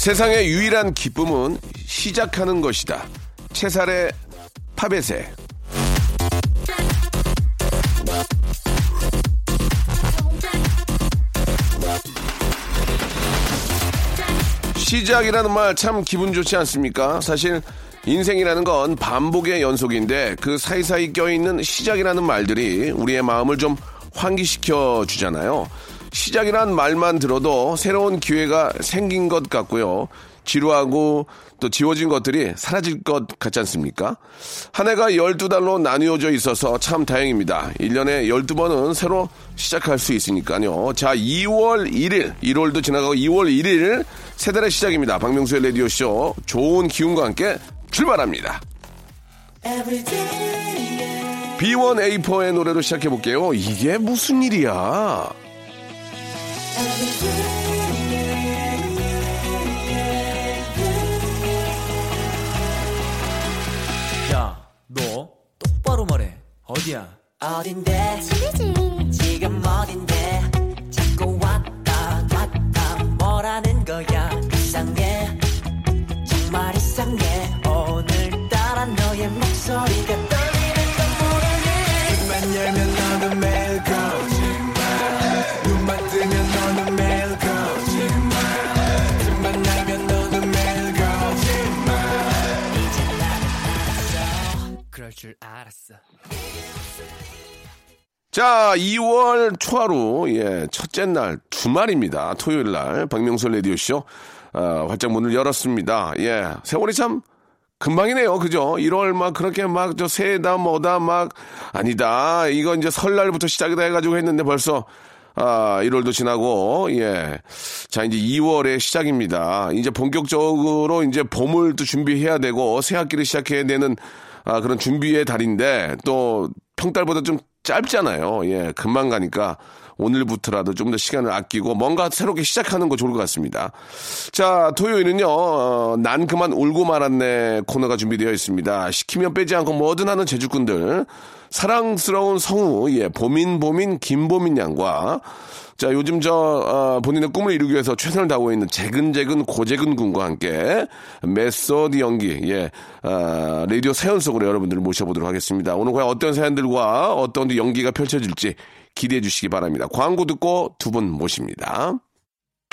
세상의 유일한 기쁨은 시작하는 것이다 채살의 파베세 시작이라는 말 참 기분 좋지 않습니까? 사실 인생이라는 건 반복의 연속인데 그 사이사이 껴있는 시작이라는 말들이 우리의 마음을 좀 환기시켜 주잖아요. 시작이란 말만 들어도 새로운 기회가 생긴 것 같고요. 지루하고 또 지워진 것들이 사라질 것 같지 않습니까? 한 해가 12달로 나뉘어져 있어서 참 다행입니다. 1년에 12번은 새로 시작할 수 있으니까요. 자, 2월 1일, 1월도 지나가고 2월 1일 세 달의 시작입니다. 박명수의 라디오쇼 좋은 기운과 함께 출발합니다. B1A4의 노래로 시작해볼게요. 이게 무슨 일이야? 야, 너 똑바로 말해. 어디야? 어딘데? 지금 어딘데? 자꾸 왔다 갔다 뭐라는 거야? 이상해. 정말 이상해. 오늘따라 너의 목소리가 줄 알았어. 자, 2월 초하루, 예, 첫째 날, 주말입니다. 토요일 날, 박명수 라디오쇼, 어, 활짝 문을 열었습니다. 예, 세월이 참, 금방이네요. 그죠? 1월 막 그렇게 막 저 새다 뭐다 막 아니다. 이거 이제 설날부터 시작이다 해가지고 했는데 벌써 아, 1월도 지나고, 예. 자, 이제 2월의 시작입니다. 이제 본격적으로 이제 봄을 또 준비해야 되고, 새 학기를 시작해야 되는, 아, 그런 준비의 달인데, 또 평달보다 좀 짧잖아요. 예, 금방 가니까 오늘부터라도 좀 더 시간을 아끼고 뭔가 새롭게 시작하는 거 좋을 것 같습니다. 자, 토요일은요, 어, 난 그만 울고 말았네 코너가 준비되어 있습니다. 시키면 빼지 않고 뭐든 하는 제주꾼들, 사랑스러운 성우, 예, 보민, 보민, 김보민 양과 자, 요즘 저, 어, 본인의 꿈을 이루기 위해서 최선을 다하고 있는 재근재근 고재근 군과 함께 메소드 연기, 예, 아, 라디오 사연 속으로 여러분들을 모셔보도록 하겠습니다. 오늘 과연 어떤 사연들과 어떤 연기가 펼쳐질지 기대해 주시기 바랍니다. 광고 듣고 두 분 모십니다.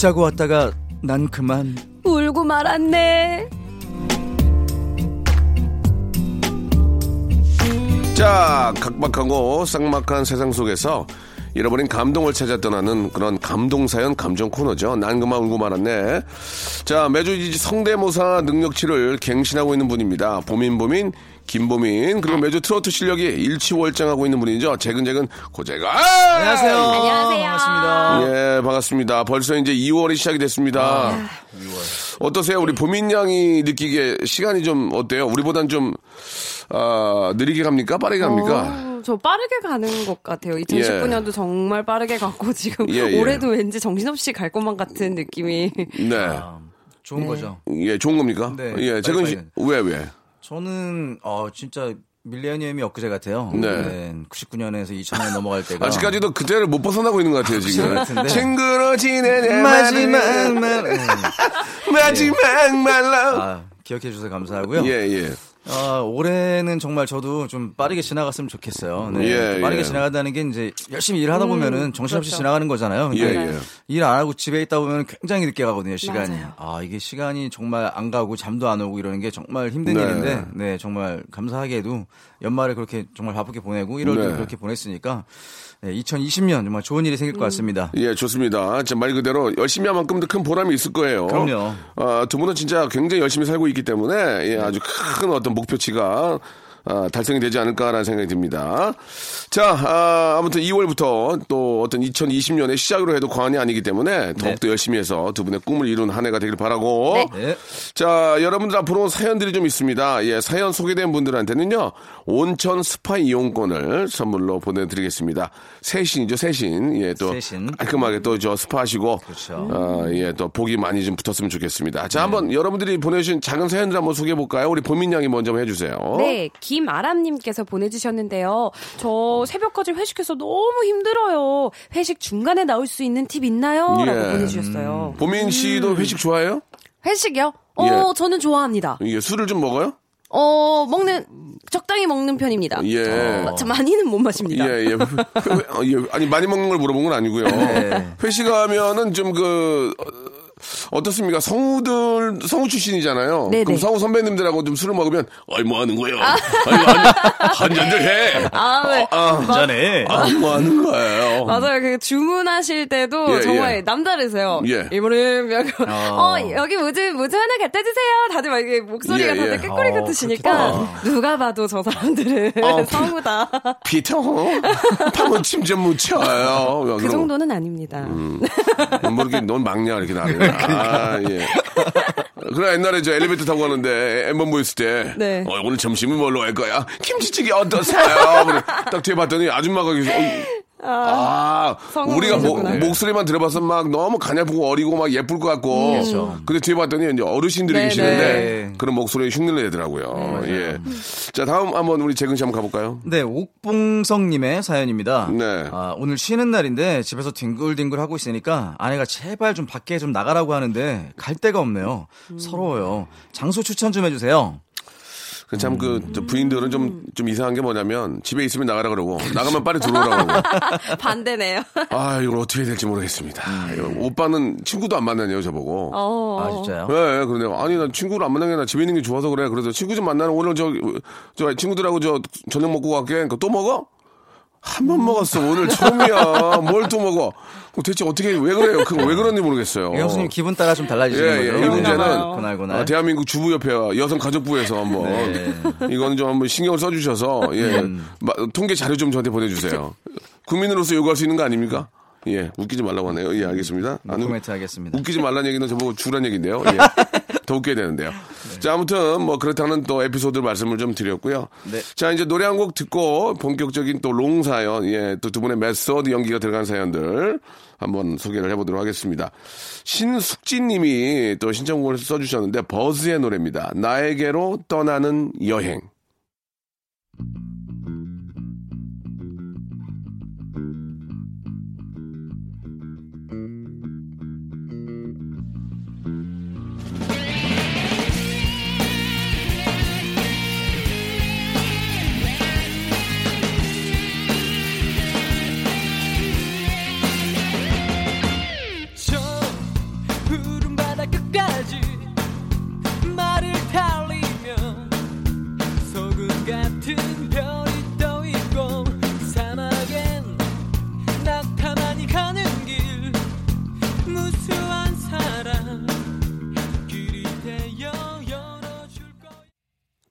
웃자고 왔다가 난 그만 울고 말았네. 자, 각박하고 쌍막한 세상 속에서 잃어버린 감동을 찾아 떠나는 그런 감동사연 감정 코너죠. 난 그만 울고 말았네. 자, 매주 이 성대모사 능력치를 갱신하고 있는 분입니다. 보민보민, 김보민, 그리고 매주 트로트 실력이 일치월장하고 있는 분이죠. 재근재근 고재가. 안녕하세요 안녕하세요. 반갑습니다 예, 반갑습니다. 벌써 이제 2월이 시작이 됐습니다. 어떠세요? 우리 보민 양이 느끼기에 시간이 좀 어때요? 우리보단 좀, 아, 느리게 갑니까? 빠르게 갑니까? 어, 저 빠르게 가는 것 같아요. 2019년도 정말 빠르게 갔고 지금 예, 예. 올해도 왠지 정신없이 갈 것만 같은 느낌이. 네. 아, 좋은 거죠 예, 좋은 겁니까? 네, 예, 재근 씨, 왜, 왜? 저는 어 진짜 밀레니엄이 엊그제 같아요 네. 99년에서 2000년 넘어갈 때가 아직까지도 그때를 못 벗어나고 있는 것 같아요, 지금. 같은데. 징그러지네, 내 마지막 마지막, 말 네. 마지막 말로. 아 기억해 주셔서 감사하고요 예, 예. 아, 올해는 정말 저도 좀 빠르게 지나갔으면 좋겠어요. 네. 예, 빠르게 예. 지나간다는 게 이제 열심히 일하다 보면은 정신없이 그렇죠. 지나가는 거잖아요. 근데 예, 예. 일 안 하고 집에 있다 보면 굉장히 늦게 가거든요, 시간이. 맞아요. 아, 이게 시간이 정말 안 가고 잠도 안 오고 이러는 게 정말 힘든 네. 일인데, 네, 정말 감사하게도 연말을 그렇게 정말 바쁘게 보내고 1월도 네. 그렇게 보냈으니까, 네, 2020년 정말 좋은 일이 생길 것 같습니다. 예, 좋습니다. 말 그대로 열심히 한 만큼 더큰 보람이 있을 거예요. 그럼요. 아, 두 분은 진짜 굉장히 열심히 살고 있기 때문에 예, 아주 큰 어떤 목표치가 아, 달성이 되지 않을까라는 생각이 듭니다. 자, 아, 아무튼 2월부터 또 어떤 2020년의 시작으로 해도 과언이 아니기 때문에 더욱더 열심히 해서 두 분의 꿈을 이룬 한 해가 되길 바라고. 네. 자, 여러분들 앞으로 사연들이 좀 있습니다. 예, 사연 소개된 분들한테는요, 온천 스파 이용권을 선물로 보내드리겠습니다. 세신이죠, 세신. 예, 또. 세신. 깔끔하게 또 저 스파 하시고. 그렇죠. 어, 예, 또 복이 많이 좀 붙었으면 좋겠습니다. 자, 한번 여러분들이 보내주신 작은 사연들 한번 소개해볼까요? 우리 보민 양이 먼저 한번 해주세요. 네, 김아람님께서 보내주셨는데요. 저 새벽까지 회식해서 너무 힘들어요. 회식 중간에 나올 수 있는 팁 있나요? 예. 라고 보내주셨어요. 보민 씨도 회식 좋아해요? 회식이요? 어, 예. 저는 좋아합니다. 예, 술을 좀 먹어요? 어, 먹는, 적당히 먹는 편입니다. 예. 어, 저 많이는 못 마십니다. 예, 예. 회- 어, 예. 아니, 많이 먹는 걸 물어본 건 아니고요. 네. 회식하면은 좀 그, 어, 어떻습니까? 성우들, 성우 출신이잖아요. 네네. 그럼 성우 선배님들하고 좀 술을 먹으면, 어이, 뭐 하는 거예요? 아니, 한, 한 잔들 해! 아, 네. 아, 전에 아, 뭐 하는 거예요? 맞아요. 그 주문하실 때도 예, 정말 예. 남다르세요. 예. 이번에 여기 어. 어 여기 뭐지 뭐지 하나 갖다 주세요. 다들 막 이게 목소리가 예, 다들 예. 꾀꼬리 어, 같으시니까 누가 봐도 저 사람들은 어. 성우다. 피터, 파고 침좀 묻혀요. 그 정도는 아닙니다. 음. 뭐 이렇게 넌 막냐 이렇게 나를. 아 예. 그래 옛날에 저 엘리베이터 타고 가는데 엠번 모였을 때, 네. 어, 오늘 점심은 뭘로 할 거야? 김치찌개 어떠세요? 그래, 딱 뒤에 봤더니 아줌마가 계속. 어, 아, 성우 우리가 모-. 목소리만 들어봐서 막 너무 가냘프고 어리고 막 예쁠 것 같고. 그렇죠. 근데 뒤에 봤더니 이제 어르신들이 네, 계시는데 네. 그런 목소리에 흉내 내더라고요. 예. 자 다음 한번 우리 재근 씨 한번 가볼까요? 네, 옥봉성님의 사연입니다. 네. 아, 오늘 쉬는 날인데 집에서 뒹굴뒹굴 하고 있으니까 아내가 제발 좀 밖에 좀 나가라고 하는데 갈 데가 없네요. 서러워요. 장소 추천 좀 해주세요. 참그 부인들은 좀 좀 이상한 게 뭐냐면 집에 있으면 나가라 그러고 나가면 빨리 들어오라고 그러고 반대네요. 아 이걸 어떻게 해야 될지 모르겠습니다. 이거 오빠는 친구도 안 만나네요 저보고. 어. 아, 진짜요? 네, 그러네요. 아니, 나 친구를 안 만나게 나 집에 있는 게 좋아서 그래. 그래서 친구 좀 만나는 오늘 저, 저 친구들하고 저 저녁 먹고 갈게. 그러니까 또 먹어? 한 번 먹었어. 오늘 처음이야. 뭘 또 먹어? 어, 대체 어떻게, 왜 그래요? 그거 왜 그런지 모르겠어요. 형수님 기분 따라 좀 달라지시는 예, 예. 거죠? 이 문제는 그날 그날. 아, 대한민국 주부협회와 여성 가족부에서 한번 네. 이거는 좀 한번 신경을 써주셔서 예 음. 마- 통계 자료 좀 저한테 보내주세요. 국민으로서 요구할 수 있는 거 아닙니까? 예, 웃기지 말라고 하네요. 예, 알겠습니다. 안 웃- 코멘트 하겠습니다. 웃기지 말라는 얘기는 저보고 죽으란 얘기인데요. 예. 더 웃겨야 되는데요. 자, 아무튼 뭐 그렇다는 또 에피소드 말씀을 좀 드렸고요. 네. 자, 이제 노래 한 곡 듣고 본격적인 또 long 사연, 예, 또 두 분의 메소드 연기가 들어간 사연들 한번 소개를 해보도록 하겠습니다. 신숙진 님이 또 신청곡을 써주셨는데 버즈의 노래입니다. 나에게로 떠나는 여행.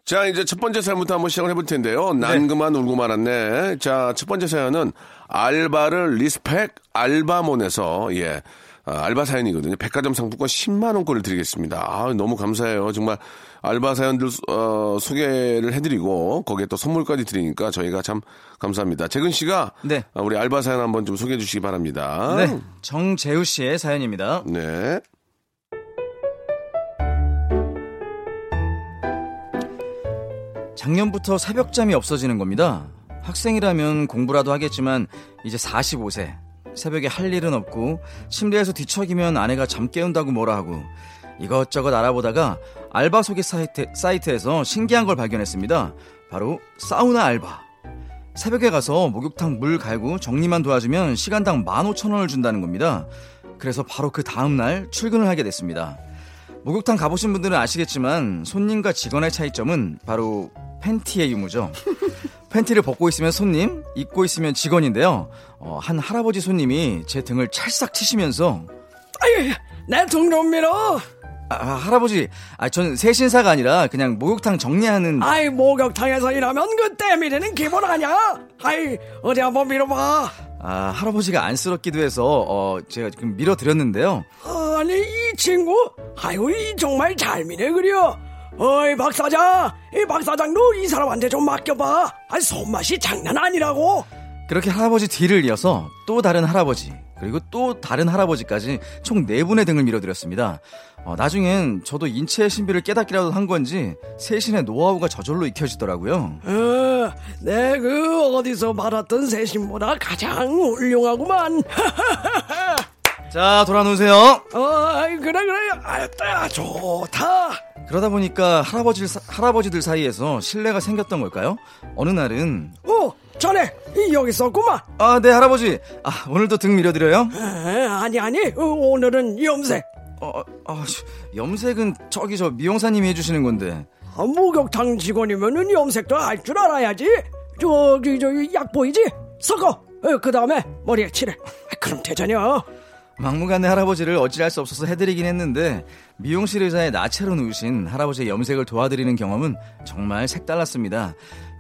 자, 이제 첫 번째 사연부터 한번 시작을 해볼 텐데요. 난 그만 울고 말았네. 자, 첫 번째 사연은 알바를 respect 알바몬에서, 예, 아, 알바 사연이거든요. 백화점 상품권 10만원권을 드리겠습니다. 아, 너무 감사해요. 정말 알바 사연들, 어, 소개를 해드리고, 거기에 또 선물까지 드리니까 저희가 참 감사합니다. 재근 씨가 네. 아, 우리 알바 사연 한번 좀 소개해 주시기 바랍니다. 네, 정재우 씨의 사연입니다. 네. 작년부터 새벽잠이 없어지는 겁니다. 학생이라면 공부라도 하겠지만 이제 45세. 새벽에 할 일은 없고 침대에서 뒤척이면 아내가 잠 깨운다고 뭐라 하고 이것저것 알아보다가 알바 소개 사이트, 사이트에서 신기한 걸 발견했습니다. 바로 사우나 알바. 새벽에 가서 목욕탕 물 갈고 정리만 도와주면 시간당 15,000원을 준다는 겁니다. 그래서 바로 그 다음날 출근을 하게 됐습니다. 목욕탕 가보신 분들은 아시겠지만 손님과 직원의 차이점은 바로 팬티의 유무죠. 팬티를 벗고 있으면 손님, 입고 있으면 직원인데요. 어, 한 할아버지 손님이 제 등을 찰싹 치시면서 아유, 내등 좀 밀어. 아, 할아버지, 아, 전 세신사가 아니라 그냥 목욕탕 정리하는 아이, 목욕탕에서 일하면 그때 미리는 기본 아냐? 아이, 어디 한번 밀어봐. 아, 할아버지가 안쓰럽기도 해서 어, 제가 지금 밀어드렸는데요. 아니, 이 친구? 아이고, 이 정말 잘 미네, 그려. 어이, 박 사장. 이 박 사장도 이 사람한테 좀 맡겨봐. 아, 손맛이 장난 아니라고. 그렇게 할아버지 뒤를 이어서 또 다른 할아버지 그리고 또 다른 할아버지까지 총 네 분의 등을 밀어드렸습니다. 어, 나중엔 저도 인체의 신비를 깨닫기라도 한 건지 세신의 노하우가 저절로 익혀지더라고요. 어, 내그 어디서 받았던 세신보다 가장 훌륭하구만. 자, 돌아놓으세요. 어이, 그래, 그래. 알았다. 좋다. 그러다 보니까 할아버지, 할아버지들 사이에서 신뢰가 생겼던 걸까요? 어느 날은 어, 자네, 이 여기 있었구만. 아, 네, 할아버지. 아, 오늘도 등 밀어드려요? 에, 아니, 아니, 어, 오늘은 염색. 어, 어, 씨, 염색은 저기 저 미용사님이 해주시는 건데. 아, 목욕탕 직원이면은 염색도 할줄 알아야지. 저기, 저기, 약 보이지? 섞어. 그 다음에 머리에 칠해. 아, 그럼 되잖여. 막무가내 할아버지를 어찌할 수 없어서 해드리긴 했는데 미용실 의자에 나체로 누우신 할아버지의 염색을 도와드리는 경험은 정말 색달랐습니다.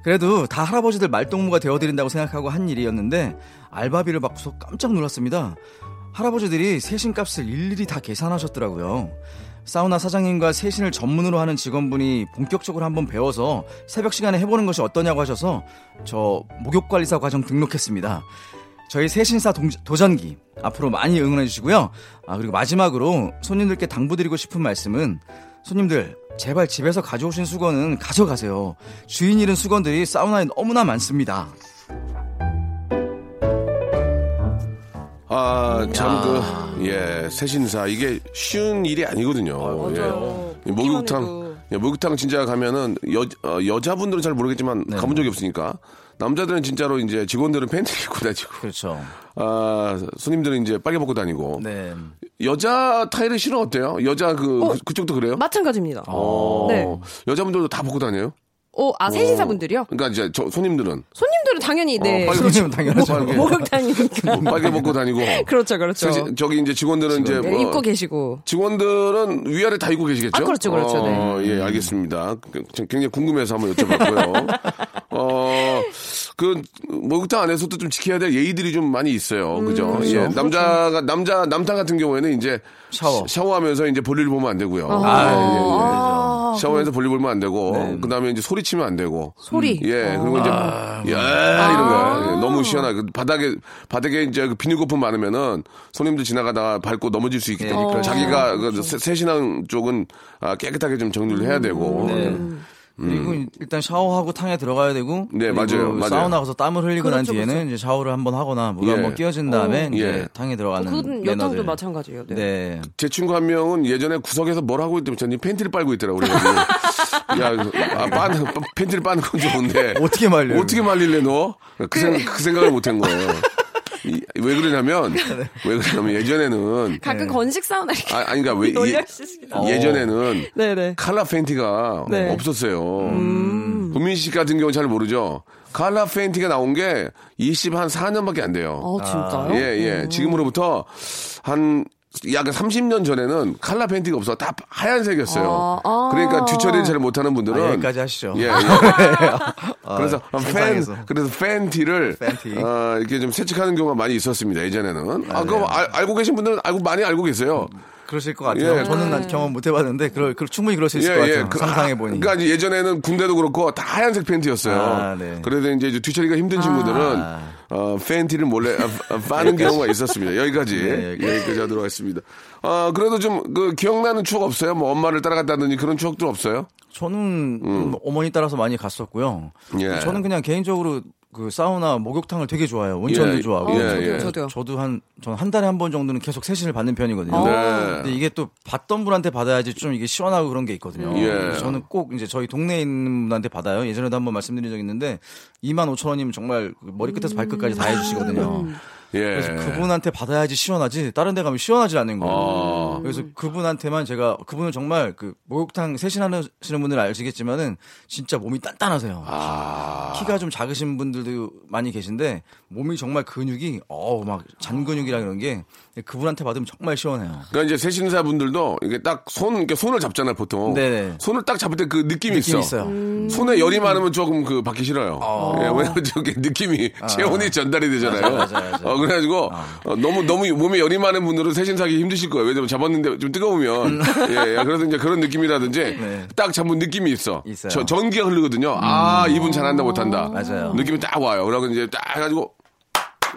그래도 다 할아버지들 말동무가 되어드린다고 생각하고 한 일이었는데 알바비를 받고서 깜짝 놀랐습니다. 할아버지들이 세신값을 일일이 다 계산하셨더라고요. 사우나 사장님과 세신을 전문으로 하는 직원분이 본격적으로 한번 배워서 새벽 시간에 해보는 것이 어떠냐고 하셔서 저 목욕관리사 과정 등록했습니다. 저희 세신사 동, 도전기 앞으로 많이 응원해 주시고요. 아, 그리고 마지막으로 손님들께 당부드리고 싶은 말씀은 손님들 제발 집에서 가져오신 수건은 가져가세요. 주인 잃은 수건들이 사우나에 너무나 많습니다. 아, 참, 그, 예, 새신사. 이게 쉬운 일이 아니거든요. 예. 목욕탕, 예, 목욕탕 진짜 가면은 여, 어, 여자분들은 잘 모르겠지만 가본 적이 없으니까. 남자들은 진짜로 이제 직원들은 팬티 입고 다니고. 그렇죠. 아, 손님들은 이제 빨개 벗고 다니고. 네. 여자 타일의 실은 어때요? 여자 그, 그 그쪽도 그래요? 마찬가지입니다. 어, 네. 여자분들도 다 벗고 다녀요? 어, 아, 세신사분들이요? 그러니까 이제 저 손님들은 손님들은 당연히, 네. 어, 손님은 당연하죠. 빨개, 목욕탕이니까. 뭐 빨개 벗고 다니고. 그렇죠, 그렇죠. 저- 저기 이제 직원들은 이제 네, 뭐 입고 계시고. 직원들은 위아래 다 입고 계시겠죠? 아, 그렇죠, 그렇죠, 어, 예, 알겠습니다. 굉장히 궁금해서 한번 여쭤봤고요. 어, 그, 목욕탕 안에서도 좀 지켜야 될 예의들이 좀 많이 있어요. 그죠? 예, 남자가, 남자, 남탕 같은 경우에는 이제 샤워. 샤워하면서 이제 볼일 보면 안 되고요. 아, 예, 예, 예. 아, 샤워해서 볼일 보면 안 되고, 그 다음에 이제 소리 치면 안 되고. 소리. 예, 그리고 이제, 야, 이런 거야. 예, 너무 시원하게. 그 바닥에, 바닥에 이제 그 비닐 거품 많으면은 손님들 지나가다가 밟고 넘어질 수 있기 예, 때문에 그렇죠. 자기가 그 세- 세신앙 쪽은 아, 깨끗하게 좀 정리를 해야 되고. 네. 그리고 일단 샤워하고 탕에 들어가야 되고 음. 네, 맞아요, 맞아요. 사우나 가서 땀을 흘리고 난 그렇죠, 뒤에는 이제 샤워를 한번 하거나 물을 예. 한번 끼워준 다음에 어. 이제 예. 탕에 들어가는 그건 매너들. 여탕도 마찬가지예요. 네. 네. 제 친구 한 명은 예전에 구석에서 뭘 하고 있더니 저는 팬티를 빨고 있더라고요. 야, 아, 빠는, 팬티를 빠는 건 좋은데. 어떻게 말려? 어떻게 말릴래, 너? 그, 생, 그 생각을 못 한 거예요. 이- 왜 그러냐면, 왜 그러냐면 예전에는, 가끔 건식 사우나 이렇게 아, 아니, 그니까 왜, 예, 예전에는 네네. 칼라 팬티가 네. 없었어요. 국민 씨 같은 경우는 잘 모르죠. 칼라 팬티가 나온 게 20, 한 4년밖에 안 돼요. 어, 진짜요? 예, 예. 지금으로부터 한 약간 30년 전에는 칼라 팬티가 없어. 다 하얀색이었어요. 아, 아. 그러니까 뒤처리를 잘 못하는 분들은. 아, 여기까지 하시죠. 예, 예. 그래서 팬, 세상에서. 그래서 팬티를 팬티. 어, 이렇게 좀 세척하는 경우가 많이 있었습니다. 예전에는. 아, 네. 그거 알, 알고 계신 분들은 알고 많이 알고 계세요. 그러실 것 같아요. 예. 저는 아직 경험 못 해봤는데 그럴, 그 충분히 그럴 수 있을 것 같아요. 그, 상상해 아, 보니. 그러니까 이제 예전에는 군대도 그렇고 다 하얀색 팬티였어요. 아, 네. 그래서 이제 뒤처리가 힘든 친구들은 어, 팬티를 몰래 아, 아, 빠는 경우가 있었습니다. 여기까지 네, 여기까지. 여기까지 하도록 하겠습니다. 아 그래도 좀 그 기억나는 추억 없어요? 뭐 엄마를 따라갔다든지 그런 추억들 없어요? 저는 음, 어머니 따라서 많이 갔었고요. 예. 저는 그냥 개인적으로 그 사우나 목욕탕을 되게 좋아해요. 온천도 예. 좋아하고. 예, 저도요, 예. 저도요. 저도 한, 전 한 달에 한 번 정도는 계속 세신을 받는 편이거든요. 어. 네. 근데 이게 또 받던 분한테 받아야지 좀 이게 시원하고 그런 게 있거든요. 예. 그래서 저는 꼭 이제 저희 동네에 있는 분한테 받아요. 예전에도 한번 말씀드린 적 있는데 2만 5천 원이면 정말 그 머리끝에서 발끝까지 다 해주시거든요. 예. 그래서 그분한테 받아야지 시원하지 다른 데 가면 시원하지 않는 거예요. 아. 그래서 그분한테만 제가 그분은 정말 그 목욕탕 세신하시는 분들 아시겠지만은 진짜 몸이 단단하세요. 아. 키가 좀 작으신 분들도 많이 계신데 몸이 정말 근육이 어우 막 잔근육이라 그런 게 그분한테 받으면 정말 시원해요. 그러니까 이제 세신사 분들도 이게 딱 손, 이렇게 손을 잡잖아요, 보통. 네네. 손을 딱 잡을 때 그 느낌이, 느낌이 있어. 있어요. 손에 열이 많으면 조금 그 받기 싫어요. 예, 왜냐면 저게 느낌이 체온이 전달이 되잖아요. 아. 맞아요, 맞아요, 맞아요. 어, 그래가지고 어, 너무 너무 몸에 열이 많은 분들은 세신 사기 힘드실 거예요. 왜냐면 잡았는데 좀 뜨거우면 예, 예, 그래서 이제 그런 느낌이라든지 네. 딱 잡은 느낌이 있어. 있어요. 저, 전기가 흐르거든요. 아 이분 잘한다 못한다. 맞아요. 느낌이 딱 와요. 그러고 이제 딱 해가지고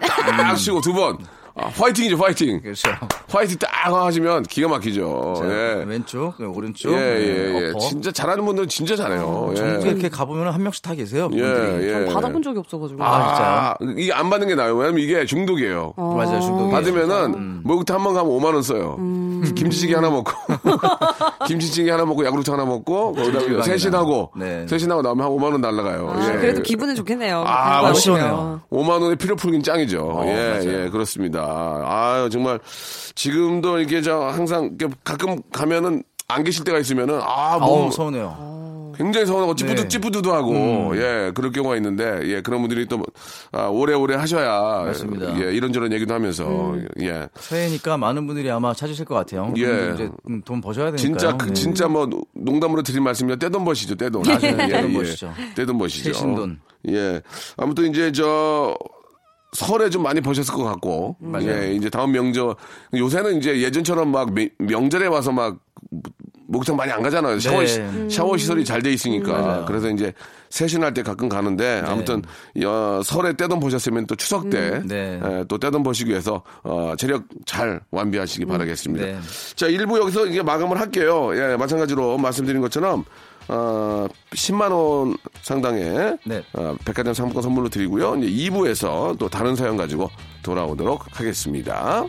딱 쉬고 두 번. 아, 화이팅이죠, 화이팅. 그렇죠. 화이팅 딱 하시면 기가 막히죠. 자, 예. 왼쪽, 그 오른쪽, 예, 예, 예. 어퍼. 진짜 잘하는 분들은 진짜 잘해요. 예. 전국에 이렇게 가보면 한 명씩 다 계세요. 예, 분들이. 예. 받아본 적이 없어가지고. 아, 이게 안 받는 게 나아요. 왜냐면 이게 중독이에요. 맞아요, 중독이. 받으면은 목욕탕 한번 가면 5만 원 써요. 김치찌개 하나 먹고 김치찌개 하나 먹고 야구르트 하나 먹고 그다음에. 세신하고 네. 세신하고 나오면 한 5만 원 날라가요. 아, 예. 그래도 기분은 좋겠네요. 아, 시원해요. 5만 원에 필요 풀긴 짱이죠. 예, 맞아요. 예, 그렇습니다. 아, 정말 지금도 이게 저 항상 가끔 가면은 안 계실 때가 있으면은 아, 뭐 어우, 서운해요. 굉장히 서운하고 네. 찌뿌드도 하고 예 그럴 경우가 있는데 예 그런 분들이 또 아, 오래오래 하셔야 맞습니다. 예 이런저런 얘기도 하면서 예 새해니까 많은 분들이 아마 찾으실 것 같아요. 예. 이제 음, 돈 버셔야 되니까. 진짜 그- 진짜 뭐 농담으로 드린 말씀이면 떼돈 버시죠 떼돈 맞아요. 떼돈 버시죠. 떼돈 버시죠 세신돈. 예 아무튼 이제 저 설에 좀 많이 버셨을 것 같고 예 이제 다음 명절 요새는 이제 예전처럼 막 명- 명절에 와서 막 목욕탕 많이 안 가잖아요. 샤워, 네. 시- 샤워 시설이 잘 돼 있으니까. 맞아요. 그래서 이제 세신할 때 가끔 가는데 아무튼 어, 설에 떼돈 버셨으면 또 추석 때 네. 예, 또 떼돈 버시기 위해서 어, 체력 잘 완비하시기 바라겠습니다. 네. 자, 1부 여기서 이게 마감을 할게요. 예, 마찬가지로 말씀드린 것처럼 어, 10만 원 상당의 네. 어, 백화점 상품권 선물로 드리고요. 이제 2부에서 또 다른 사연 가지고 돌아오도록 하겠습니다.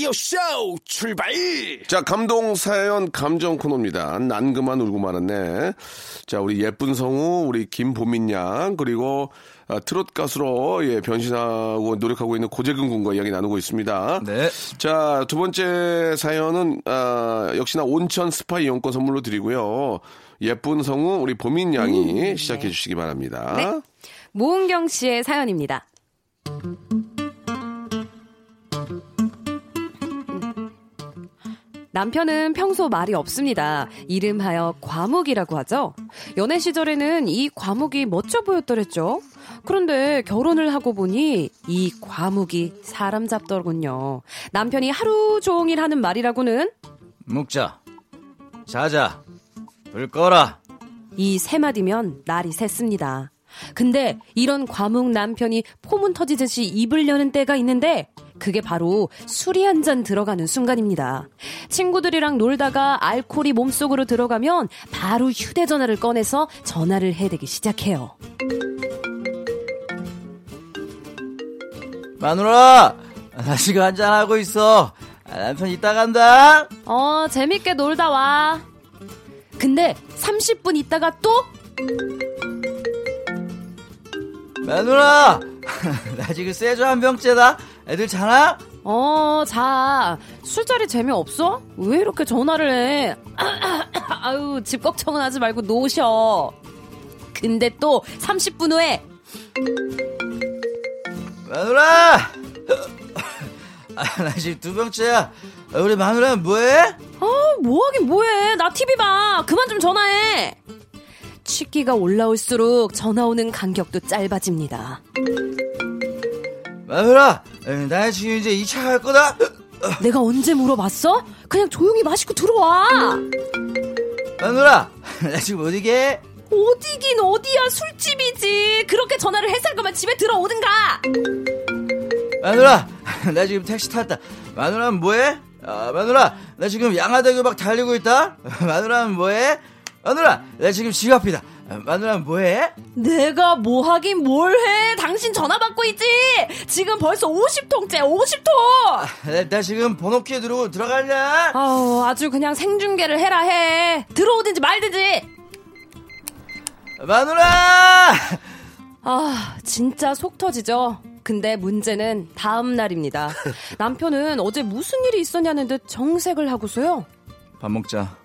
라디오 쇼 출발! 자, 감동 사연 감정 코너입니다. 난 그만 울고 말았네. 자, 우리 예쁜 성우, 우리 김보민 양, 그리고 아, 트롯 가수로 예, 변신하고 노력하고 있는 고재근 군과 이야기 나누고 있습니다. 네. 자, 두 번째 사연은 아, 역시나 온천 스파 이용권 선물로 드리고요. 예쁜 성우 우리 보민 양이 시작해 주시기 바랍니다. 네. 모은경 씨의 사연입니다. 남편은 평소 말이 없습니다. 이름하여 과묵이라고 하죠. 연애 시절에는 이 과묵이 멋져 보였더랬죠. 그런데 결혼을 하고 보니 이 과묵이 사람 잡더군요. 남편이 하루 종일 하는 말이라고는 묵자. 자자. 불 꺼라. 이 세 마디면 날이 샜습니다. 근데 이런 과묵 남편이 포문 터지듯이 입을 여는 때가 있는데 그게 바로 술이 한 잔 들어가는 순간입니다. 친구들이랑 놀다가 알코올이 몸속으로 들어가면 바로 휴대전화를 꺼내서 전화를 해대기 시작해요. 마누라. 나 지금 한잔하고 있어. 아, 남편 이따 간다. 어, 재밌게 놀다 와. 근데 30분 있다가 또마 누라. 나 지금 세주 한 병째다. 애들 자나? 어, 자, 술자리 재미없어? 왜 이렇게 전화를 해? 아유, 집 걱정은 하지 말고 노셔. 근데 또 30분 후에 마누라. 아, 나 지금 두 병째야. 아, 우리 마누라 뭐해? 어, 뭐하긴 뭐해. 나 TV 봐. 그만 좀 전화해. 식기가 올라올수록 전화 오는 간격도 짧아집니다. 마누라, 나 지금 이제 2차 갈 거다. 내가 언제 물어봤어? 그냥 조용히 마시고 들어와. 마누라, 나 지금 어디게? 어디긴 어디야 술집이지. 그렇게 전화를 했을 거면 집에 들어오든가. 마누라, 나 지금 택시 탔다. 마누라는 뭐해? 아, 마누라, 나 지금 양화대교 막 달리고 있다. 마누라는 뭐해? 마누라, 나 지금 집 앞이다. 마누라는 뭐해? 내가 뭐 하긴 뭘 해? 당신 전화 받고 있지? 지금 벌써 50통째, 50통! 나, 나 지금 번호키에 누르고 들어갈래? 아우, 아주 그냥 생중계를 해라 해. 들어오든지 말든지. 마누라! 아, 진짜 속 터지죠? 근데 문제는 다음 날입니다. 남편은 어제 무슨 일이 있었냐는 듯 정색을 하고서요. 밥 먹자.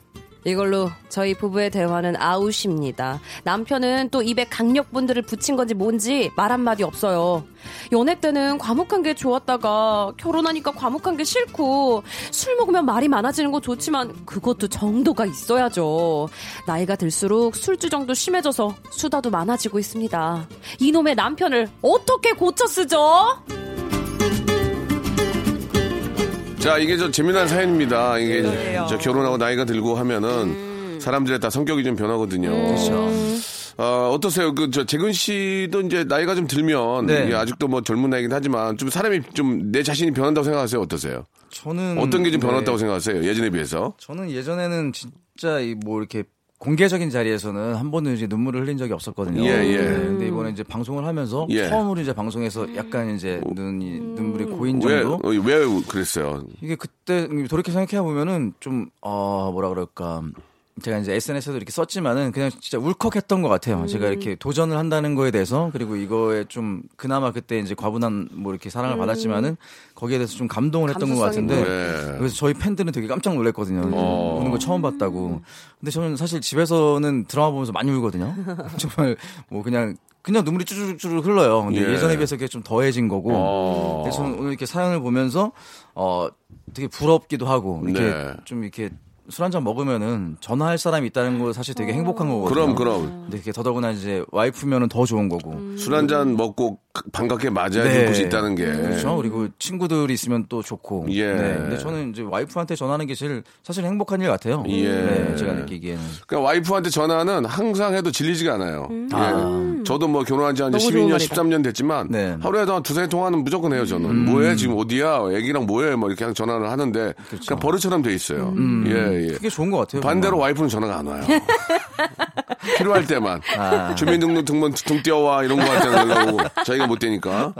이걸로 저희 부부의 대화는 아웃입니다. 남편은 또 입에 강력분들을 붙인 건지 뭔지 말 한마디 없어요. 연애 때는 과묵한 게 좋았다가 결혼하니까 과묵한 게 싫고 술 먹으면 말이 많아지는 거 좋지만 그것도 정도가 있어야죠. 나이가 들수록 술주정도 심해져서 수다도 많아지고 있습니다. 이놈의 남편을 어떻게 고쳐 쓰죠? 자, 이게 저 재미난 사연입니다. 이게 저 결혼하고 나이가 들고 하면은 사람들의 다 성격이 좀 변하거든요. 그렇죠. 어, 어떠세요? 그, 저, 재근 씨도 이제 나이가 좀 들면, 네. 이게 아직도 뭐 젊은 나이긴 하지만, 좀 사람이 좀 내 자신이 변한다고 생각하세요? 어떠세요? 저는 어떤 게 좀 네. 변했다고 생각하세요? 예전에 비해서? 저는 예전에는 진짜 이 뭐 이렇게 공개적인 자리에서는 한 번도 이제 눈물을 흘린 적이 없었거든요. 예, 예. 네, 근데 이번에 이제 방송을 하면서 예. 처음으로 이제 방송에서 약간 이제 눈이 눈물이 고인 왜, 정도. 어, 왜 그랬어요? 이게 그때 돌이켜 생각해 보면은 좀 어, 뭐라 그럴까. 제가 이제 SNS에도 이렇게 썼지만은 그냥 진짜 울컥했던 것 같아요. 제가 이렇게 도전을 한다는 거에 대해서 그리고 이거에 좀 그나마 그때 이제 과분한 뭐 이렇게 사랑을 받았지만은 거기에 대해서 좀 감동을 했던 것 같은데 네. 그래서 저희 팬들은 되게 깜짝 놀랐거든요. 어. 우는 거 처음 봤다고. 근데 저는 사실 집에서는 드라마 보면서 많이 울거든요. 정말 뭐 그냥 그냥 눈물이 쭈르쭈르 흘러요. 근데 예. 예. 전에 비해서 그게 좀 더해진 거고. 어. 그래서 저는 오늘 이렇게 사연을 보면서 어 되게 부럽기도 하고 이렇게 네. 좀 이렇게 술 한잔 먹으면은 전화할 사람이 있다는 거 사실 되게 행복한 거거든요. 그럼, 그럼. 근데 이게 더더구나 이제 와이프면은 더 좋은 거고. 술 한잔 먹고 반갑게 맞아야 네. 될 곳이 있다는 게. 그렇죠. 그리고 친구들이 있으면 또 좋고. 예. 네. 근데 저는 이제 와이프한테 전화하는 게 제일 사실 행복한 일 같아요. 예. 네, 제가 느끼기에는. 그러니까 와이프한테 전화는 항상 해도 질리지가 않아요. 예. 아. 저도 뭐 결혼한 지한 너무 12년, 좋은 말이다. 13년 됐지만 네. 하루에도 한 두세 통화는 무조건 해요, 저는. 뭐해? 지금 어디야? 애기랑 뭐해? 뭐 이렇게 그냥 전화를 하는데 그냥 버릇처럼 돼 있어요. 예, 예. 그게 좋은 것 같아요. 반대로 정말. 와이프는 전화가 안 와요. 필요할 때만. 아. 주민등록 등본 등 띄워와 이런 거 같은 연락 오고 저희가 못 되니까.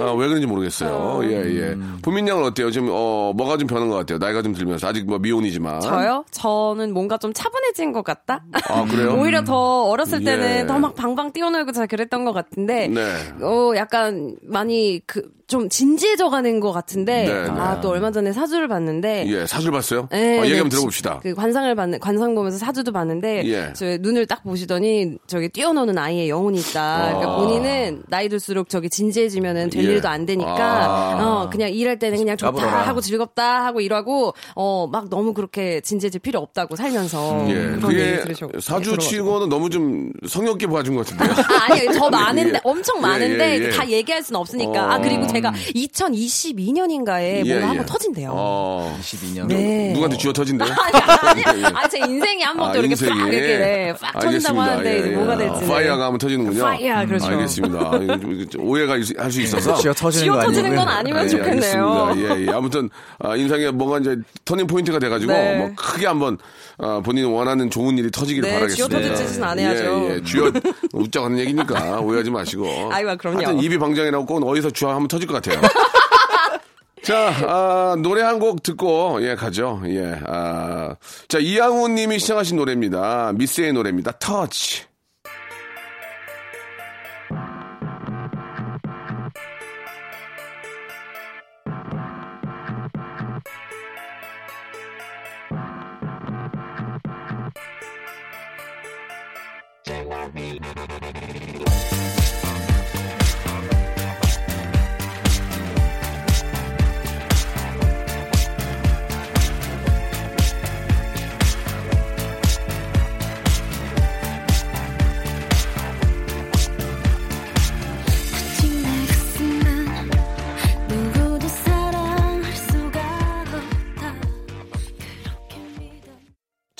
아, 왜 그런지 모르겠어요. 예, 예. 보민 양은 어때요? 지금, 어, 뭐가 좀 변한 것 같아요? 나이가 좀 들면서. 아직 뭐 미혼이지만. 저요? 저는 뭔가 좀 차분해진 것 같다? 아, 그래요? 오히려 더 어렸을 예. 때는 더막 방방 뛰어놀고 잘 그랬던 것 같은데, 네. 어, 약간 많이 그, 좀 진지해져 가는 것 같은데, 네, 네. 아, 또 얼마 전에 사주를 봤는데, 예, 사줄 봤어요? 네, 어, 얘기 네, 한번 들어봅시다. 그 관상을 받는 관상 보면서 사주도 봤는데 예. 저 눈을 딱 보시더니 저기 뛰어노는 아이의 영혼이 있다. 그러니까 아. 본인은 나이 들수록 저기 진지해지면은 될 예. 일도 안 되니까 아. 어 그냥 일할 때는 그냥 좋다 까불어라. 하고 즐겁다 하고 이러고 어 막 너무 그렇게 진지해질 필요 없다고 살면서 예, 그런 얘기 그게 사주치고는 너무 좀 성역게 봐준 것 같은데요. 아, 아니요, 더 많은데, 예. 엄청 예, 많은데, 예, 예. 다 얘기할 수는 없으니까. 어. 아, 그리고 제가 2022년인가에 예, 뭔가 예. 한번 터진대요. 어, 22년. 네. 누구한테 쥐어 터진대요? 아니, 아니, 예. 아니, 제 인생이 한번 아, 또 이렇게 인생이. 팍 이렇게 네, 팍 터진다고. 하는데 이제 예, 예. 뭐가 될지. fire가 한번 터지는군요. fire, 그렇죠. 알겠습니다. 이거 오해가 할 수 있어서. 쥐어 터지는 쥐어 거 터지는. 건 아니면 예, 좋겠네요. 알겠습니다. 예, 예. 아무튼 아, 인생에 뭐가 이제 터닝 포인트가 돼가지고 네. 뭐 크게 한번 아, 본인이 원하는 좋은 일이 터지기를 네, 바라겠습니다. 쥐어 터질 짓은 안 해야죠. 예, 예. 쥐어 웃자고 하는 얘기니까 오해하지 마시고. 아이고, 그럼요. 하여튼 입이 방장이라고 꼭 어디서 쥐어 한번 터질 것 같아요. 자, 아, 노래 한 곡 듣고, 예, 가죠. 예, 아. 자, 이양훈 님이 시청하신 노래입니다. 미스의 노래입니다. 터치.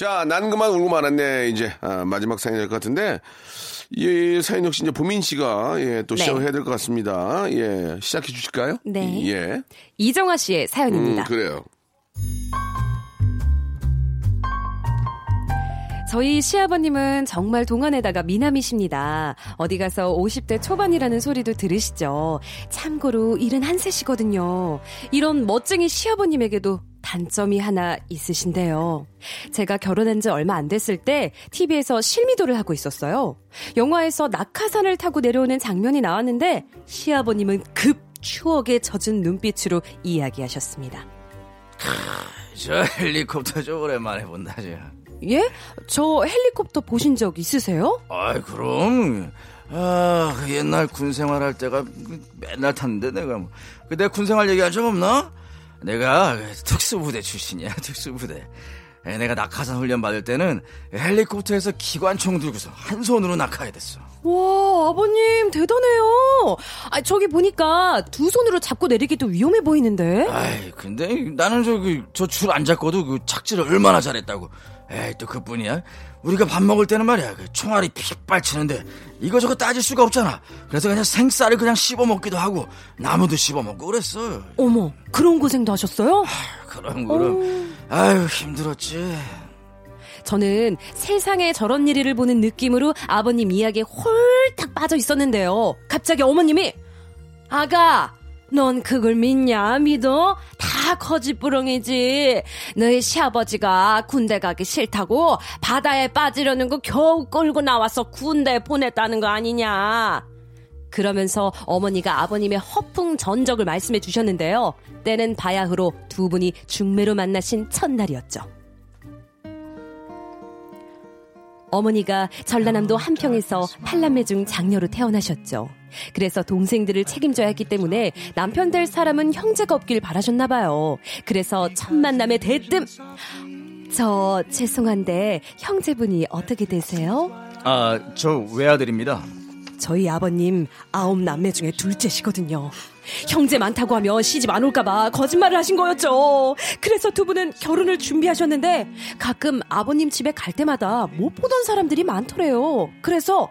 자, 난 그만 울고 말았네. 이제 아, 마지막 사연이 될 것 같은데 이 사연 역시 이제 보민 씨가 예, 또 네. 시작을 해야 될 것 같습니다. 예, 시작해 주실까요? 네. 예. 이정아 씨의 음, 사연입니다. 그래요. 저희 시아버님은 정말 동안에다가 미남이십니다. 어디 가서 50대 초반이라는 소리도 들으시죠. 참고로 일은 한세시거든요. 이런 멋쟁이 시아버님에게도 단점이 하나 있으신데요. 제가 결혼한 지 얼마 안 됐을 때 TV에서 실미도를 하고 있었어요. 영화에서 낙하산을 타고 내려오는 장면이 나왔는데 시아버님은 급 추억에 젖은 눈빛으로 이야기하셨습니다. 저 헬리콥터 좀 오랜만에 본다, 저. 예? 저 헬리콥터 보신 적 있으세요? 아이, 그럼. 아, 그 옛날 군 생활할 때가 맨날 탔는데, 내가 뭐. 그내 군 생활 얘기한 적 없나? 내가 그 특수부대 출신이야, 특수부대. 에, 내가 낙하산 훈련 받을 때는 헬리콥터에서 기관총 들고서 한 손으로 낙하해 됐어. 와, 아버님, 대단해요. 아, 저기 보니까 두 손으로 잡고 내리기도 위험해 보이는데? 아이, 근데 나는 저기 저 줄 안 잡고도 그 착지를 얼마나 잘했다고. 에이, 또 그뿐이야. 우리가 밥 먹을 때는 말이야. 그 총알이 픽발 치는데 이거저거 따질 수가 없잖아. 그래서 그냥 생쌀을 그냥 씹어 먹기도 하고 나무도 씹어 먹고 그랬어. 어머, 그런 고생도 하셨어요? 그럼 그럼. 아유, 힘들었지. 저는 세상에 저런 일을 보는 느낌으로 아버님 이야기에 홀딱 빠져 있었는데요. 갑자기 어머님이, 아가, 넌 그걸 믿냐? 믿어? 다 거짓부렁이지. 너희 시아버지가 군대 가기 싫다고 바다에 빠지려는 거 겨우 끌고 나와서 군대 보냈다는 거 아니냐? 그러면서 어머니가 아버님의 허풍 전적을 말씀해 주셨는데요. 때는 바야흐로 두 분이 중매로 만나신 첫날이었죠. 어머니가 전라남도 한평에서 팔남매 중 장녀로 태어나셨죠. 그래서 동생들을 책임져야 했기 때문에 남편 될 사람은 형제가 없길 바라셨나 봐요. 그래서 첫 만남에 대뜸 저 죄송한데 형제분이 어떻게 되세요? 아, 저 외아들입니다. 저희 아버님 아홉 남매 중에 둘째시거든요. 형제 많다고 하면 시집 안 올까봐 거짓말을 하신 거였죠. 그래서 두 분은 결혼을 준비하셨는데 가끔 아버님 집에 갈 때마다 못 보던 사람들이 많더래요. 그래서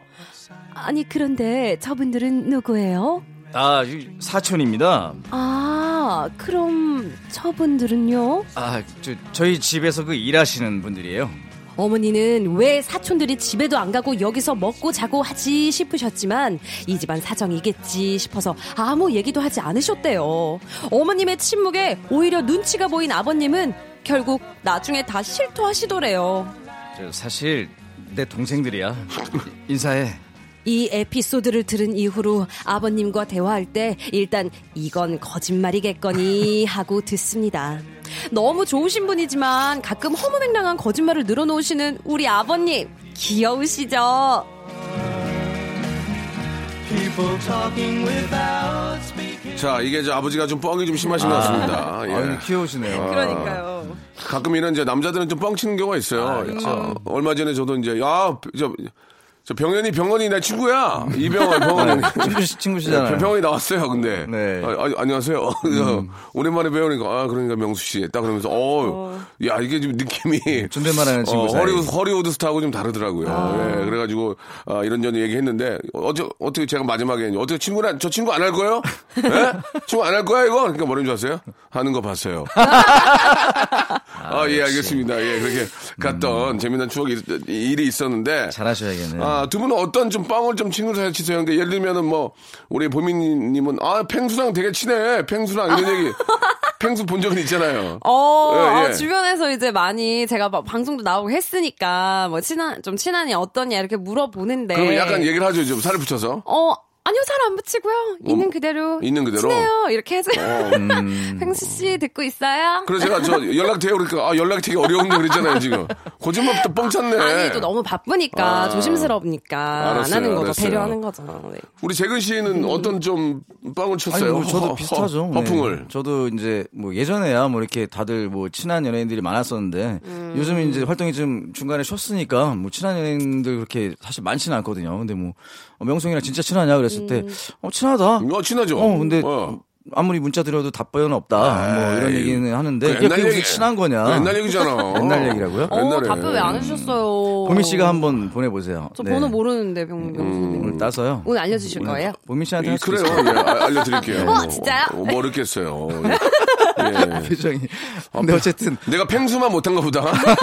아니 그런데 저분들은 누구예요? 아, 이 사촌입니다. 아 그럼 저분들은요? 아, 저, 저희 집에서 그 일하시는 분들이에요. 어머니는 왜 사촌들이 집에도 안 가고 여기서 먹고 자고 하지 싶으셨지만 이 집안 사정이겠지 싶어서 아무 얘기도 하지 않으셨대요. 어머님의 침묵에 오히려 눈치가 보인 아버님은 결국 나중에 다 실토하시더래요. 저 사실 내 동생들이야. 인사해. 이 에피소드를 들은 이후로 아버님과 대화할 때 일단 이건 거짓말이겠거니 하고 듣습니다. 너무 좋으신 분이지만 가끔 허무맹랑한 거짓말을 늘어놓으시는 우리 아버님 귀여우시죠? 자, 이게 저 아버지가 좀 뻥이 좀 심하신 것 같습니다. 예. 아유, 귀여우시네요. 그러니까요. 가끔 이런 이제 남자들은 좀 뻥치는 경우가 있어요. 아, 그렇죠. 어, 얼마 전에 저도 이제 야, 저, 저 병현이 병원이 내 친구야. 이병헌 병원. 친구, 친구시잖아요. 병원이 나왔어요. 근데 네. 아, 아, 안녕하세요. 그래서 오랜만에 배우니까 아 그러니까 명수 씨 딱 그러면서 어, 야 이게 좀 느낌이 존댓말하는 친구 어, 사이. 할리우드 할리우드 스타하고 좀 다르더라고요. 예, 그래가지고 아, 이런저런 얘기했는데 어제 어떻게 제가 마지막에 어떻게 친구랑 저 친구 안 할 거예요? 예? 친구 안 할 거야 이거? 그러니까 뭐라는 줄 아세요? 하는 거 봤어요. 아, 예, 알겠습니다. 예, 그렇게 갔던 재미난 추억이, 있- 일이 있었는데. 잘하셔야겠네요. 아, 두 분은 어떤 좀 빵을 좀 친구 사이 치세요? 그러니까 예를 들면은 뭐, 우리 보민님은, 아, 펭수랑 되게 친해. 펭수랑 이런 얘기. 펭수 본 적은 있잖아요. 어, 예, 예. 어, 주변에서 이제 많이 제가 막 방송도 나오고 했으니까 뭐 친한 좀 친하니 어떠냐 이렇게 물어보는데 그러면 약간 얘기를 하죠. 좀 살을 붙여서. 어 아니요 살 안 붙이고요 있는 그대로 있는 그대로? 친해요 이렇게 해서 어, 팽수 씨 듣고 있어요? 그래서 제가 저 연락돼요. 그러니까, 아, 연락이 되게 어려운데 그랬잖아요, 지금. 거짓말부터 뻥 찼네. 아니 또 너무 바쁘니까 아. 조심스러우니까 알았어요, 안 하는 거죠 알았어요. 배려하는 거죠. 네. 우리 재근 씨는 어떤 좀 빵을 쳤어요? 아니, 뭐 저도 허- 비슷하죠. 허, 허풍을. 네. 저도 이제 뭐 예전에야 뭐 이렇게 다들 뭐 친한 연예인들이 많았었는데 음. 요즘 이제 활동이 좀 중간에 쉬었으니까 뭐 친한 연예인들 그렇게 사실 많지는 않거든요. 근데 뭐 어, 명성이랑 진짜 친하냐 그랬을 때 어, 친하다. 어, 친하죠. 어, 근데 어. 아무리 문자 드려도 답변은 없다. 뭐 이런 얘기는 하는데 그 이게 옛날 얘기- 친한 거냐? 그 옛날 얘기잖아. 옛날 얘기라고요? 어, 옛날에. 답변 왜 안 해주셨어요? 보미 씨가 한번 보내보세요. 저 네. 번호 모르는데 병, 병수님. 오늘 따서요. 오늘 알려주실 거예요? 보미 씨한테 이, 할수 그래요. 있어요. 예, 아, 알려드릴게요. 어, 진짜요? 어, 모르겠어요. 예. 표정이. 근데 어쨌든 내가 팽수만 못한가 보다.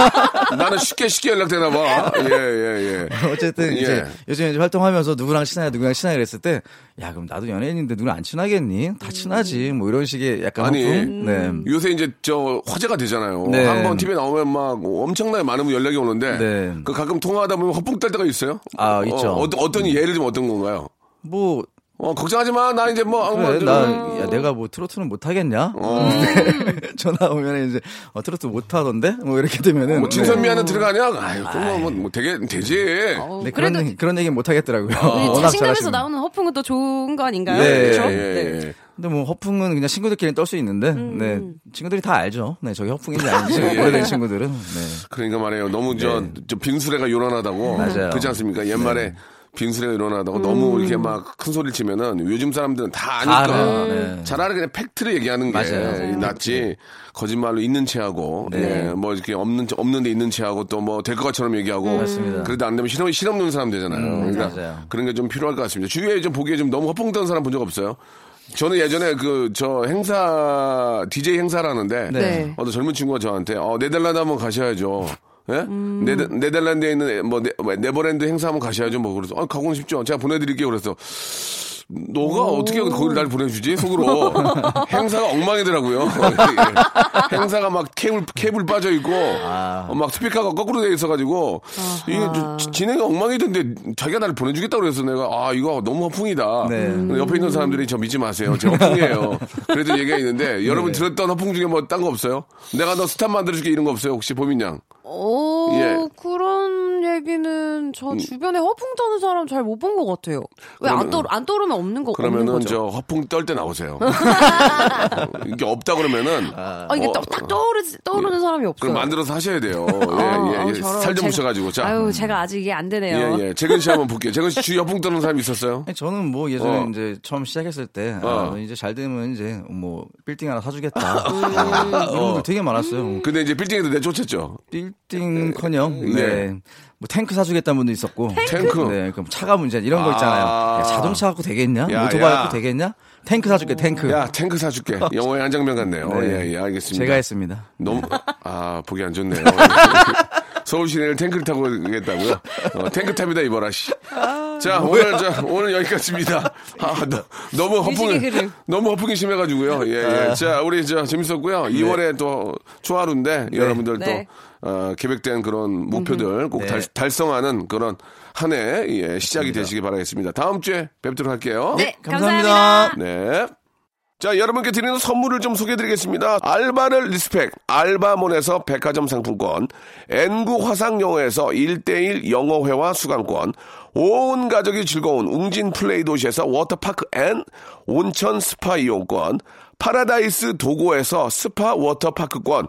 나는 쉽게 쉽게 연락되나 봐. 예, 예, 예. 어쨌든 예. 이제 요즘에 이제 활동하면서 누구랑 친하냐 누구랑 친하냐 그랬을 때 야 그럼 나도 연예인인데 누구랑 안 친하겠니? 다 친하지. 뭐 이런 식의 약간 아니, 호품? 네. 요새 이제 저 화제가 되잖아요. 네. 한번 TV에 나오면 막 엄청나게 많은 연락이 오는데 네. 그 가끔 통화하다 보면 헛붕 뜰 때가 있어요. 아, 있죠. 어, 떤 어떤 예를 들면 어떤 건가요? 뭐 어, 걱정하지 마. 나 이제 뭐, 뭐 그래, 좀- 나, 야, 내가 뭐 트로트는 못 하겠냐? 어. 전화 오면 이제, 어, 트로트 못 하던데? 뭐 이렇게 되면은. 뭐 진선미한테 들어가냐? 아유, 그럼 뭐, 뭐 되게 되지. 어, 네, 그래도 그런, 얘기- 그런 얘기는 못하겠더라고요. 이 워낙 자신감에서. 나오는 허풍은 또 좋은 거 아닌가요? 예, 그렇죠? 예, 네. 예. 근데 뭐 허풍은 그냥 친구들끼리 떨 수 있는데, 음. 네. 친구들이 다 알죠. 네, 저게 허풍인지 아닌지. 예. 오래된 친구들은. 네. 그러니까 말이에요. 너무 저, 저 빙수레가 요란하다고. 맞아요. 그렇지 않습니까? 옛말에 빙수레가 요란하다고 너무 이렇게 막 큰 소리를 치면은 요즘 사람들은 다다 아니까. 알아요. 네. 차라리 그냥 팩트를 얘기하는 게 맞아요. 낫지. 거짓말로 있는 체하고, 네. 예, 뭐 이렇게 없는, 체- 없는데 있는 체하고 또 뭐 될 것처럼 얘기하고. 맞습니다. 그래도 안 되면 실험, 실험는 사람 되잖아요. 그러니까 맞아요. 그런 게 좀 필요할 것 같습니다. 주위에 좀 보기에 좀 너무 허풍 떠는 사람 본 적 없어요? 저는 예전에 그 저 행사 DJ 행사를 하는데 네. 어떤 젊은 친구가 저한테 어 네덜란드 한번 가셔야죠. 예? 네덜, 네덜란드에 있는 뭐 네, 뭐 네 버랜드 행사 한번 가셔야죠. 뭐 그래서 어 가고는 싶죠. 제가 보내드릴게요. 그래서 너가 어떻게 거기를 날 보내주지? 속으로 행사가 엉망이더라고요. 예. 행사가 막 케이블 케이블 빠져 있고 어, 막 스피커가 거꾸로 돼 있어가지고 이게 저- 지- 진행이 엉망이던데 자기가 나를 보내주겠다고 그래서 내가 아 이거 너무 허풍이다. 네. 옆에 있는 사람들이 저 믿지 마세요. 제 허풍이에요. 그래도 얘기가 있는데 여러분 들었던 허풍 중에 뭐 딴 거 없어요? 내가 너 스타 만들어줄게 이런 거 없어요? 혹시 보민 양? 오, 예. 그런 얘기는 저 주변에 허풍 떠는 사람 잘 못 본 것 같아요. 왜 안 그러면- 떠, 안 떠오르면 없는 거, 없는 그러면은 거죠? 저 허풍 떨 때 나오세요. 이게 없다 그러면은 아, 이게 어, 딱, 딱 떠오르, 떠오르는 사람이 없어요. 그럼 만들어서 하셔야 돼요. 아, 예, 예, 예. 저런 살 좀 제가- 묻혀가지고. 자. 아유, 제가 아직 이게 안 되네요. 예, 예. 재근 씨 한번 볼게요. 재근 씨 주위 허풍 떠는 사람 있었어요? 저는 뭐 예전에 어. 이제 처음 시작했을 때, 어. 아, 이제 잘 되면 이제 뭐 빌딩 하나 사주겠다. 이런 분들 되게 많았어요. 근데 이제 빌딩에도 내쫓았죠. 빌딩 커녕, 네. 네. 뭐 탱크 사주겠다는 분도 있었고. 탱크? 네, 그럼 차가 문제 이런 거 있잖아요. 아. 야, 자동차 갖고 되겠냐? 야, 오토바이 야. 갖고 되겠냐? 탱크 사줄게, 탱크. 야, 탱크 사줄게. 영화의 한 장면 같네요. 네. 예, 예, 알겠습니다. 제가 했습니다. 너무, 아, 보기 안 좋네요. 서울 시내를 탱크를 타고 가겠다고요? 어, 탱크 탑이다, 이봐라, 씨. 자, 오늘, 저, 오늘 여기까지입니다. 아, 너, 너무 허풍이. 너무 허풍이 심해가지고요. 예, 예. 자, 우리 저, 재밌었고요. 2월에 또, 초하루인데, 여러분들 네. 또, 어, 계획된 그런 목표들 꼭 네. 달, 달성하는 그런 한 해, 예, 시작이 되시기 바라겠습니다. 다음 주에 뵙도록 할게요. 네, 감사합니다. 감사합니다. 네. 자, 여러분께 드리는 선물을 좀 소개해 드리겠습니다. 알바를 respect, 알바몬에서 백화점 상품권, N구 화상영어에서 1대1 영어회화 수강권, 온 가족이 즐거운 웅진 플레이 도시에서 워터파크 and 온천 스파 이용권, 파라다이스 도고에서 스파 워터파크권,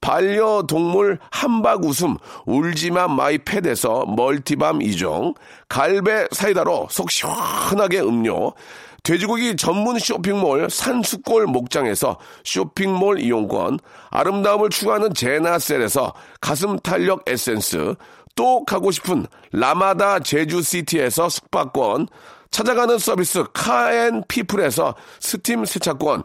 반려동물 함박 웃음 울지마 마이 팻에서 multi balm 2종, 갈배 사이다로 속 시원하게 음료, 돼지고기 전문 쇼핑몰 산수골 목장에서 쇼핑몰 이용권, 아름다움을 추구하는 제나셀에서 가슴 탄력 에센스, 또 가고 싶은 라마다 제주시티에서 숙박권, 찾아가는 서비스 카앤피플에서 스팀 세차권,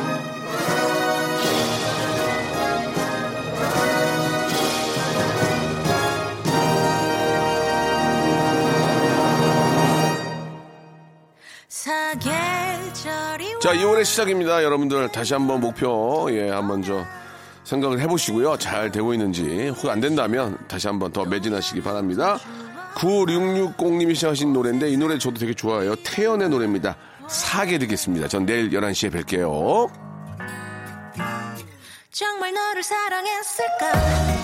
자, 2월의 시작입니다. 여러분들 다시 한번 목표 예, 한번 저 생각을 해보시고요. 잘 되고 있는지 혹 안 된다면 다시 한번 더 매진하시기 바랍니다. 9660님이 시작하신 노래인데 이 노래 저도 되게 좋아해요. 태연의 노래입니다. 사게 되겠습니다. 전 내일 11시에 뵐게요. 정말 너를 사랑했을까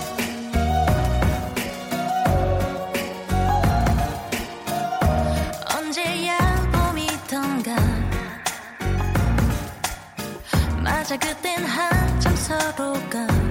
맞아 그땐 한참 서로가